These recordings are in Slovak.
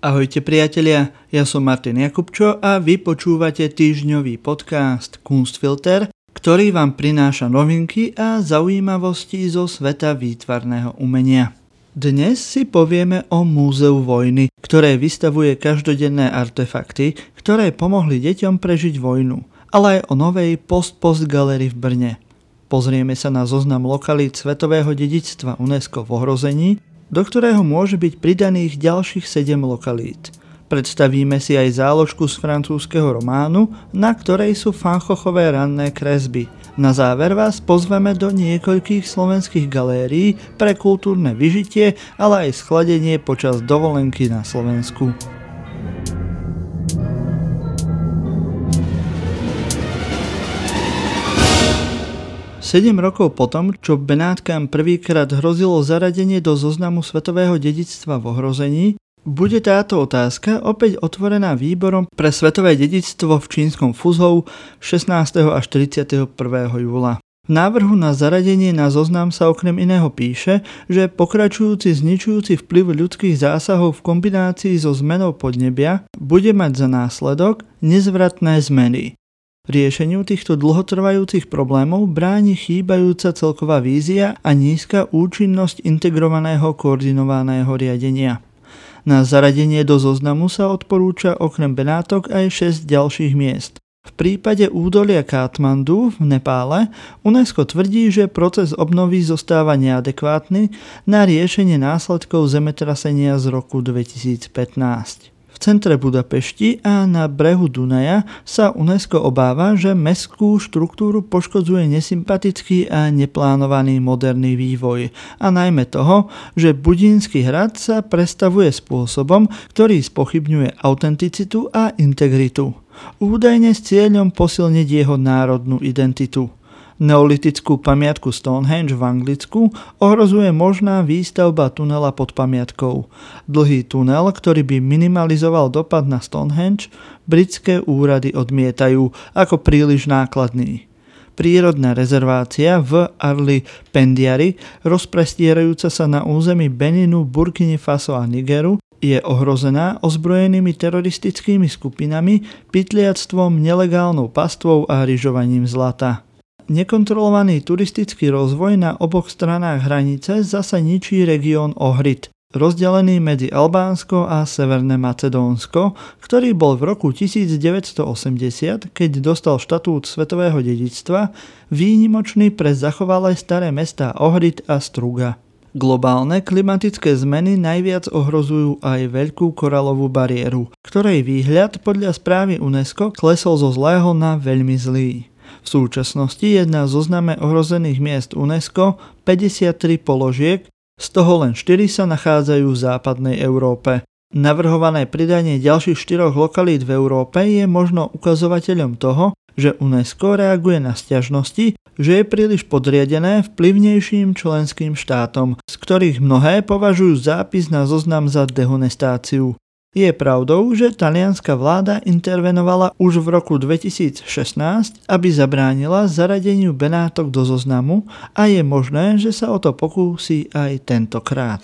Ahojte priatelia, ja som Martin Jakubčo a vy počúvate týždňový podcast Kunstfilter, ktorý vám prináša novinky a zaujímavosti zo sveta výtvarného umenia. Dnes si povieme o Múzeu vojny, ktoré vystavuje každodenné artefakty, ktoré pomohli deťom prežiť vojnu, ale aj o novej post-post v Brne. Pozrieme sa na zoznam lokalít svetového dedičstva UNESCO v ohrození do ktorého môže byť pridaných ďalších 7 lokalít. Predstavíme si aj záložku z francúzského románu, na ktorej sú fanchochové ranné kresby. Na záver vás pozveme do niekoľkých slovenských galérií pre kultúrne vyžitie, ale aj schladenie počas dovolenky na Slovensku. 7 rokov potom, čo Benátkam prvýkrát hrozilo zaradenie do zoznamu svetového dedictva v ohrození, bude táto otázka opäť otvorená výborom pre svetové dedictvo v čínskom Fuzhou 16. až 31. júla. V návrhu na zaradenie na zoznam sa okrem iného píše, že pokračujúci zničujúci vplyv ľudských zásahov v kombinácii so zmenou podnebia bude mať za následok nezvratné zmeny. Riešeniu týchto dlhotrvajúcich problémov bráni chýbajúca celková vízia a nízka účinnosť integrovaného koordinovaného riadenia. Na zaradenie do zoznamu sa odporúča okrem Benátok aj 6 ďalších miest. V prípade údolia Katmandu v Nepále UNESCO tvrdí, že proces obnovy zostáva neadekvátny na riešenie následkov zemetrasenia z roku 2015 centre Budapešti a na brehu Dunaja sa UNESCO obáva, že mestskú štruktúru poškodzuje nesympatický a neplánovaný moderný vývoj a najmä toho, že Budínsky hrad sa prestavuje spôsobom, ktorý spochybňuje autenticitu a integritu. Údajne s cieľom posilniť jeho národnú identitu. Neolitickú pamiatku Stonehenge v Anglicku ohrozuje možná výstavba tunela pod pamiatkou. Dlhý tunel, ktorý by minimalizoval dopad na Stonehenge, britské úrady odmietajú ako príliš nákladný prírodná rezervácia v Arli Pendiari, rozprestierajúca sa na území Beninu, Burkini Faso a Nigeru, je ohrozená ozbrojenými teroristickými skupinami, pytliactvom, nelegálnou pastvou a ryžovaním zlata. Nekontrolovaný turistický rozvoj na oboch stranách hranice zasa ničí región Ohrid, rozdelený medzi Albánsko a Severné Macedónsko, ktorý bol v roku 1980, keď dostal štatút svetového dedičstva, výnimočný pre zachovalé staré mestá Ohrid a Struga. Globálne klimatické zmeny najviac ohrozujú aj veľkú koralovú bariéru, ktorej výhľad podľa správy UNESCO klesol zo zlého na veľmi zlý. V súčasnosti je na zozname ohrozených miest UNESCO 53 položiek, z toho len 4 sa nachádzajú v západnej Európe. Navrhované pridanie ďalších štyroch lokalít v Európe je možno ukazovateľom toho, že UNESCO reaguje na stiažnosti, že je príliš podriadené vplyvnejším členským štátom, z ktorých mnohé považujú zápis na zoznam za dehonestáciu. Je pravdou, že talianská vláda intervenovala už v roku 2016, aby zabránila zaradeniu Benátok do zoznamu a je možné, že sa o to pokúsi aj tentokrát.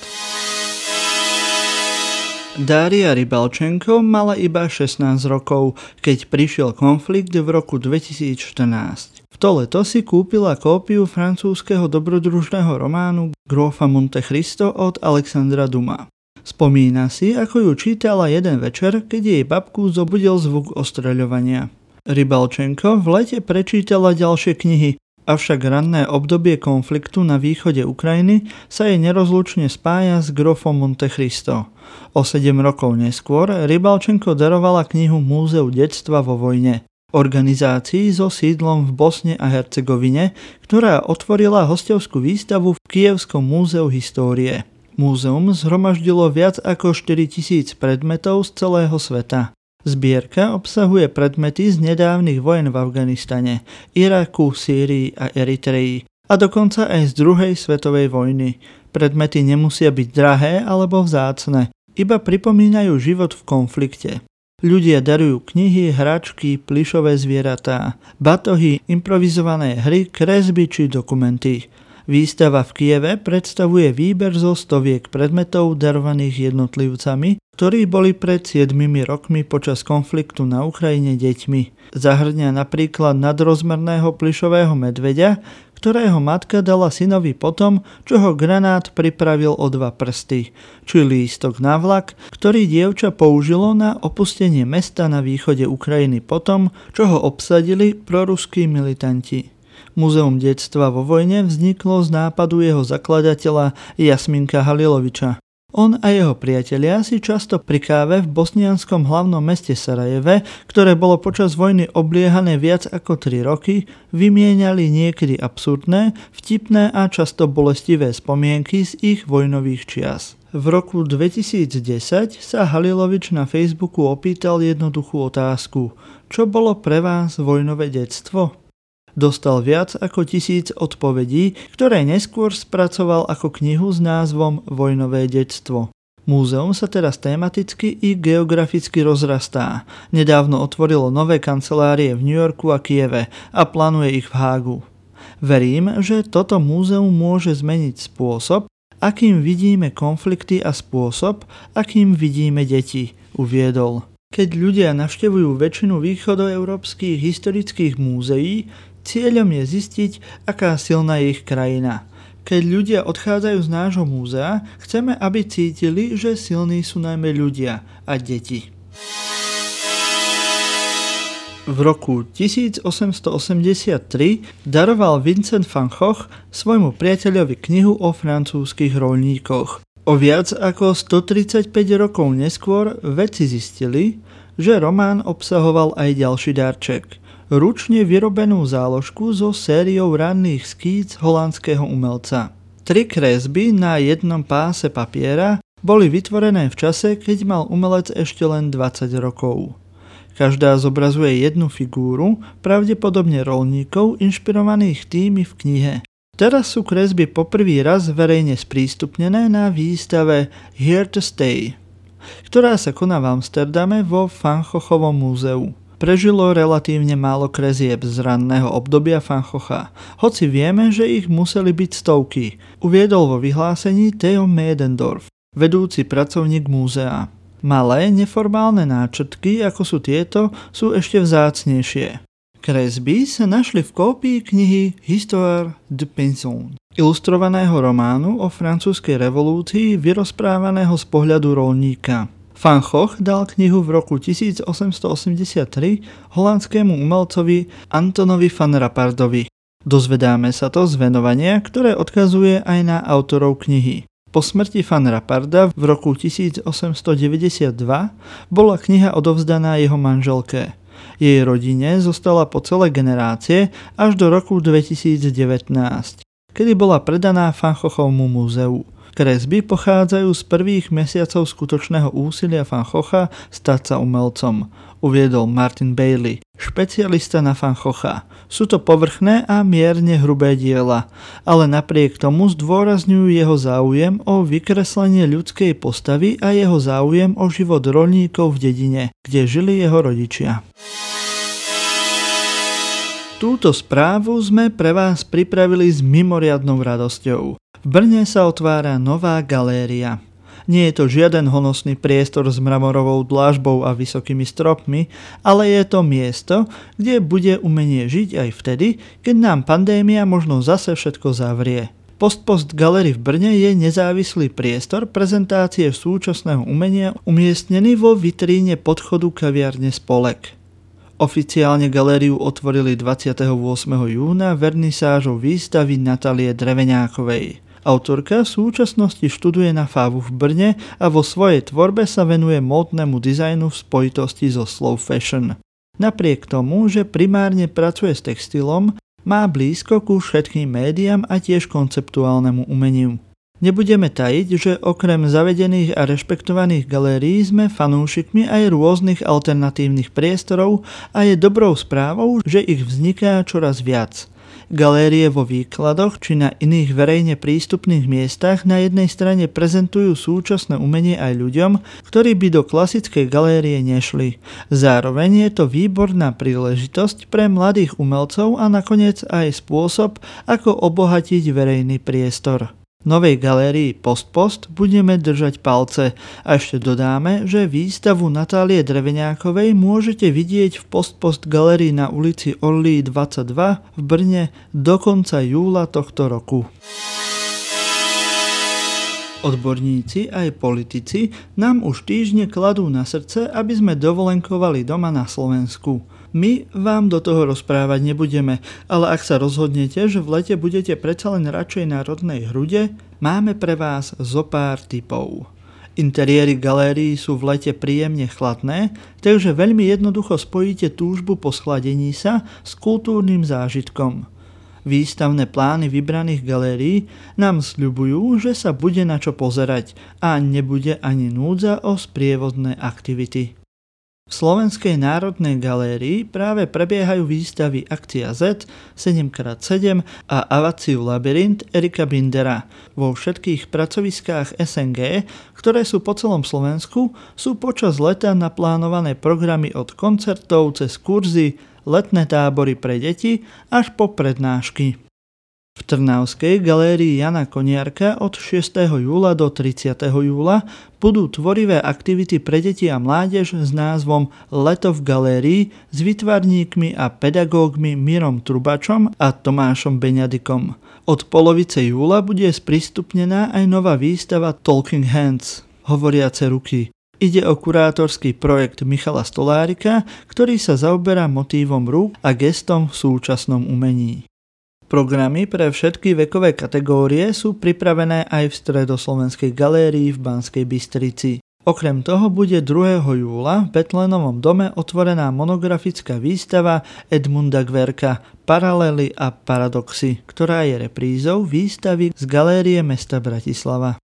Daria Rybalčenko mala iba 16 rokov, keď prišiel konflikt v roku 2014. V to leto si kúpila kópiu francúzského dobrodružného románu Grofa Monte Cristo od Alexandra Duma. Spomína si, ako ju čítala jeden večer, keď jej babku zobudil zvuk ostreľovania. Rybalčenko v lete prečítala ďalšie knihy, avšak ranné obdobie konfliktu na východe Ukrajiny sa jej nerozlučne spája s grofom Monte Cristo. O 7 rokov neskôr Rybalčenko darovala knihu Múzeu detstva vo vojne organizácii so sídlom v Bosne a Hercegovine, ktorá otvorila hostovskú výstavu v Kievskom múzeu histórie. Múzeum zhromaždilo viac ako 4000 predmetov z celého sveta. Zbierka obsahuje predmety z nedávnych vojen v Afganistane, Iraku, Sýrii a Eritreji a dokonca aj z druhej svetovej vojny. Predmety nemusia byť drahé alebo vzácne, iba pripomínajú život v konflikte. Ľudia darujú knihy, hračky, plišové zvieratá, batohy, improvizované hry, kresby či dokumenty. Výstava v Kieve predstavuje výber zo stoviek predmetov darovaných jednotlivcami, ktorí boli pred 7 rokmi počas konfliktu na Ukrajine deťmi. Zahrňa napríklad nadrozmerného plišového medveďa, ktorého matka dala synovi potom, čo ho granát pripravil o dva prsty, či lístok na vlak, ktorý dievča použilo na opustenie mesta na východe Ukrajiny potom, čo ho obsadili proruskí militanti. Múzeum detstva vo vojne vzniklo z nápadu jeho zakladateľa Jasminka Haliloviča. On a jeho priatelia si často pri káve v bosnianskom hlavnom meste Sarajeve, ktoré bolo počas vojny obliehané viac ako 3 roky, vymieniali niekedy absurdné, vtipné a často bolestivé spomienky z ich vojnových čias. V roku 2010 sa Halilovič na Facebooku opýtal jednoduchú otázku. Čo bolo pre vás vojnové detstvo? Dostal viac ako tisíc odpovedí, ktoré neskôr spracoval ako knihu s názvom Vojnové detstvo. Múzeum sa teraz tematicky i geograficky rozrastá. Nedávno otvorilo nové kancelárie v New Yorku a Kieve a plánuje ich v Hágu. Verím, že toto múzeum môže zmeniť spôsob, akým vidíme konflikty a spôsob, akým vidíme deti, uviedol. Keď ľudia navštevujú väčšinu východoeurópskych historických múzeí, Cieľom je zistiť, aká silná je ich krajina. Keď ľudia odchádzajú z nášho múzea, chceme, aby cítili, že silní sú najmä ľudia a deti. V roku 1883 daroval Vincent van Gogh svojmu priateľovi knihu o francúzskych rolníkoch. O viac ako 135 rokov neskôr vedci zistili, že román obsahoval aj ďalší darček – ručne vyrobenú záložku so sériou ranných skíc holandského umelca. Tri kresby na jednom páse papiera boli vytvorené v čase, keď mal umelec ešte len 20 rokov. Každá zobrazuje jednu figúru, pravdepodobne rolníkov, inšpirovaných tými v knihe. Teraz sú kresby poprvý raz verejne sprístupnené na výstave Here to Stay, ktorá sa koná v Amsterdame vo Fanchochovom múzeu. Prežilo relatívne málo krezieb z ranného obdobia Fanchocha, hoci vieme, že ich museli byť stovky, uviedol vo vyhlásení Theo Medendorf, vedúci pracovník múzea. Malé neformálne náčrtky, ako sú tieto, sú ešte vzácnejšie. Kresby sa našli v kópii knihy Histoire de Pinson, ilustrovaného románu o francúzskej revolúcii vyrozprávaného z pohľadu rolníka. Van Gogh dal knihu v roku 1883 holandskému umelcovi Antonovi van Rappardovi. Dozvedáme sa to z venovania, ktoré odkazuje aj na autorov knihy. Po smrti Van Rapparda v roku 1892 bola kniha odovzdaná jeho manželke. Jej rodine zostala po celé generácie až do roku 2019, kedy bola predaná Fanchochovmu múzeu. Kresby pochádzajú z prvých mesiacov skutočného úsilia Van Chocha stať sa umelcom, uviedol Martin Bailey, špecialista na Van Chocha. Sú to povrchné a mierne hrubé diela, ale napriek tomu zdôrazňujú jeho záujem o vykreslenie ľudskej postavy a jeho záujem o život rolníkov v dedine, kde žili jeho rodičia. Túto správu sme pre vás pripravili s mimoriadnou radosťou. V Brne sa otvára nová galéria. Nie je to žiaden honosný priestor s mramorovou dlážbou a vysokými stropmi, ale je to miesto, kde bude umenie žiť aj vtedy, keď nám pandémia možno zase všetko zavrie. Post-Post Gallery v Brne je nezávislý priestor prezentácie súčasného umenia umiestnený vo vitríne podchodu kaviarne Spolek. Oficiálne galériu otvorili 28. júna vernisážou výstavy Natalie Dreveňákovej. Autorka v súčasnosti študuje na FAVu v Brne a vo svojej tvorbe sa venuje módnemu dizajnu v spojitosti so slow fashion. Napriek tomu, že primárne pracuje s textilom, má blízko ku všetkým médiám a tiež konceptuálnemu umeniu. Nebudeme tajiť, že okrem zavedených a rešpektovaných galérií sme fanúšikmi aj rôznych alternatívnych priestorov a je dobrou správou, že ich vzniká čoraz viac – Galérie vo výkladoch či na iných verejne prístupných miestach na jednej strane prezentujú súčasné umenie aj ľuďom, ktorí by do klasickej galérie nešli. Zároveň je to výborná príležitosť pre mladých umelcov a nakoniec aj spôsob, ako obohatiť verejný priestor. Novej galérii Post Post budeme držať palce a ešte dodáme, že výstavu Natálie Dreveniákovej môžete vidieť v Post Post galérii na ulici Orly 22 v Brne do konca júla tohto roku. Odborníci aj politici nám už týždne kladú na srdce, aby sme dovolenkovali doma na Slovensku. My vám do toho rozprávať nebudeme, ale ak sa rozhodnete, že v lete budete predsa len radšej na rodnej hrude, máme pre vás zo pár tipov. Interiéry galérií sú v lete príjemne chladné, takže veľmi jednoducho spojíte túžbu po schladení sa s kultúrnym zážitkom. Výstavné plány vybraných galérií nám sľubujú, že sa bude na čo pozerať a nebude ani núdza o sprievodné aktivity. V Slovenskej národnej galérii práve prebiehajú výstavy Akcia Z, 7x7 a Avaciu Labyrint Erika Bindera. Vo všetkých pracoviskách SNG, ktoré sú po celom Slovensku, sú počas leta naplánované programy od koncertov cez kurzy, letné tábory pre deti až po prednášky. V Trnavskej galérii Jana Koniarka od 6. júla do 30. júla budú tvorivé aktivity pre deti a mládež s názvom Leto v galérii s vytvarníkmi a pedagógmi Mirom Trubačom a Tomášom Beňadikom. Od polovice júla bude sprístupnená aj nová výstava Talking Hands, hovoriace ruky. Ide o kurátorský projekt Michala Stolárika, ktorý sa zaoberá motívom rúk a gestom v súčasnom umení. Programy pre všetky vekové kategórie sú pripravené aj v Stredoslovenskej galérii v Banskej Bystrici. Okrem toho bude 2. júla v Betlenovom dome otvorená monografická výstava Edmunda Gverka Paralely a paradoxy, ktorá je reprízou výstavy z galérie mesta Bratislava.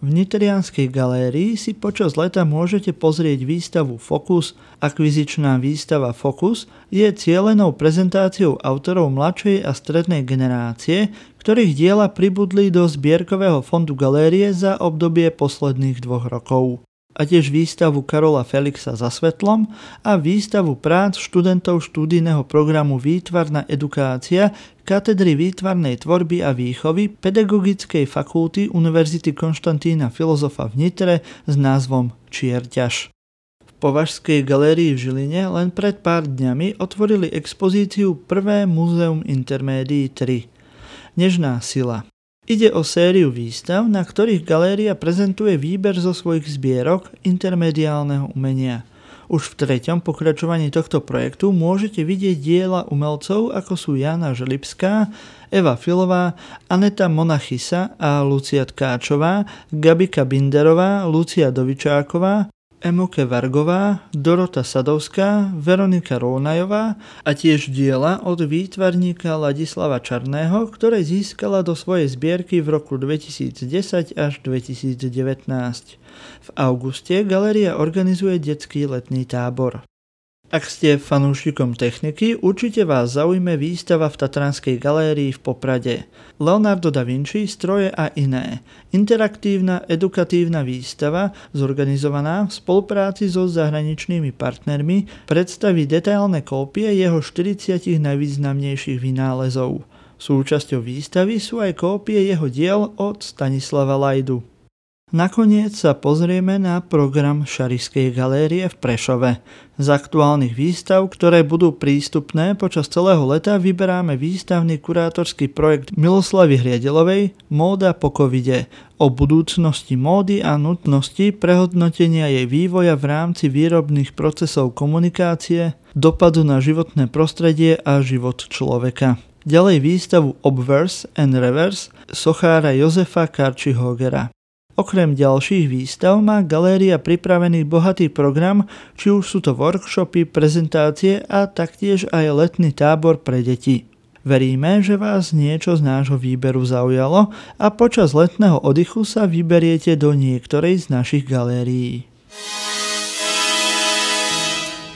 V Nitrianskej galérii si počas leta môžete pozrieť výstavu Focus. Akvizičná výstava Focus je cielenou prezentáciou autorov mladšej a strednej generácie, ktorých diela pribudli do zbierkového fondu galérie za obdobie posledných dvoch rokov a tiež výstavu Karola Felixa za svetlom a výstavu prác študentov štúdijného programu Výtvarná edukácia katedry výtvarnej tvorby a výchovy Pedagogickej fakulty Univerzity Konštantína Filozofa v Nitre s názvom Čierťaž. V Považskej galérii v Žiline len pred pár dňami otvorili expozíciu Prvé múzeum intermédií 3. Nežná sila. Ide o sériu výstav, na ktorých galéria prezentuje výber zo svojich zbierok intermediálneho umenia. Už v treťom pokračovaní tohto projektu môžete vidieť diela umelcov ako sú Jana Želipská, Eva Filová, Aneta Monachisa a Lucia Tkáčová, Gabika Binderová, Lucia Dovičáková, Emoke Vargová, Dorota Sadovská, Veronika Rónajová a tiež diela od výtvarníka Ladislava Čarného, ktoré získala do svojej zbierky v roku 2010 až 2019. V auguste galéria organizuje detský letný tábor. Ak ste fanúšikom techniky, určite vás zaujme výstava v Tatranskej galérii v Poprade. Leonardo da Vinci, stroje a iné. Interaktívna edukatívna výstava, zorganizovaná v spolupráci so zahraničnými partnermi, predstaví detailné kópie jeho 40 najvýznamnejších vynálezov. Súčasťou výstavy sú aj kópie jeho diel od Stanislava Lajdu. Nakoniec sa pozrieme na program Šarišskej galérie v Prešove. Z aktuálnych výstav, ktoré budú prístupné počas celého leta, vyberáme výstavný kurátorský projekt Miloslavy Hriedelovej Móda po covide o budúcnosti módy a nutnosti prehodnotenia jej vývoja v rámci výrobných procesov komunikácie, dopadu na životné prostredie a život človeka. Ďalej výstavu Obverse and Reverse sochára Jozefa Karčihogera. Okrem ďalších výstav má galéria pripravený bohatý program, či už sú to workshopy, prezentácie a taktiež aj letný tábor pre deti. Veríme, že vás niečo z nášho výberu zaujalo a počas letného oddychu sa vyberiete do niektorej z našich galérií.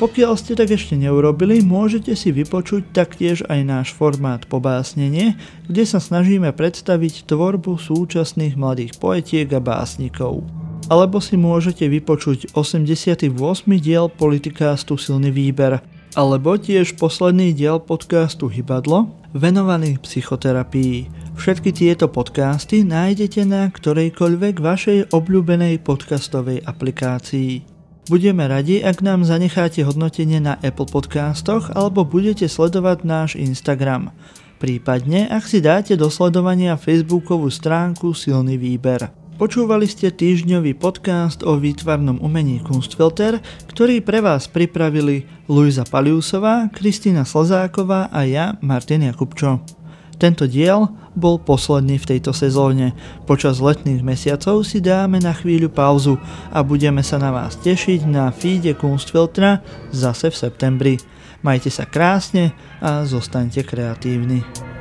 Pokiaľ ste tak ešte neurobili, môžete si vypočuť taktiež aj náš formát pobásnenie, kde sa snažíme predstaviť tvorbu súčasných mladých poetiek a básnikov. Alebo si môžete vypočuť 88. diel politikástu Silný výber. alebo tiež posledný diel podcastu Hybadlo, venovaný psychoterapii. Všetky tieto podcasty nájdete na ktorejkoľvek vašej obľúbenej podcastovej aplikácii. Budeme radi, ak nám zanecháte hodnotenie na Apple Podcastoch alebo budete sledovať náš Instagram. Prípadne, ak si dáte do sledovania Facebookovú stránku Silný výber. Počúvali ste týždňový podcast o výtvarnom umení Kunstfilter, ktorý pre vás pripravili Luisa Paliusová, Kristýna Slzáková a ja, Martin Jakubčo. Tento diel bol posledný v tejto sezóne. Počas letných mesiacov si dáme na chvíľu pauzu a budeme sa na vás tešiť na feede Kunstfiltra zase v septembri. Majte sa krásne a zostaňte kreatívni.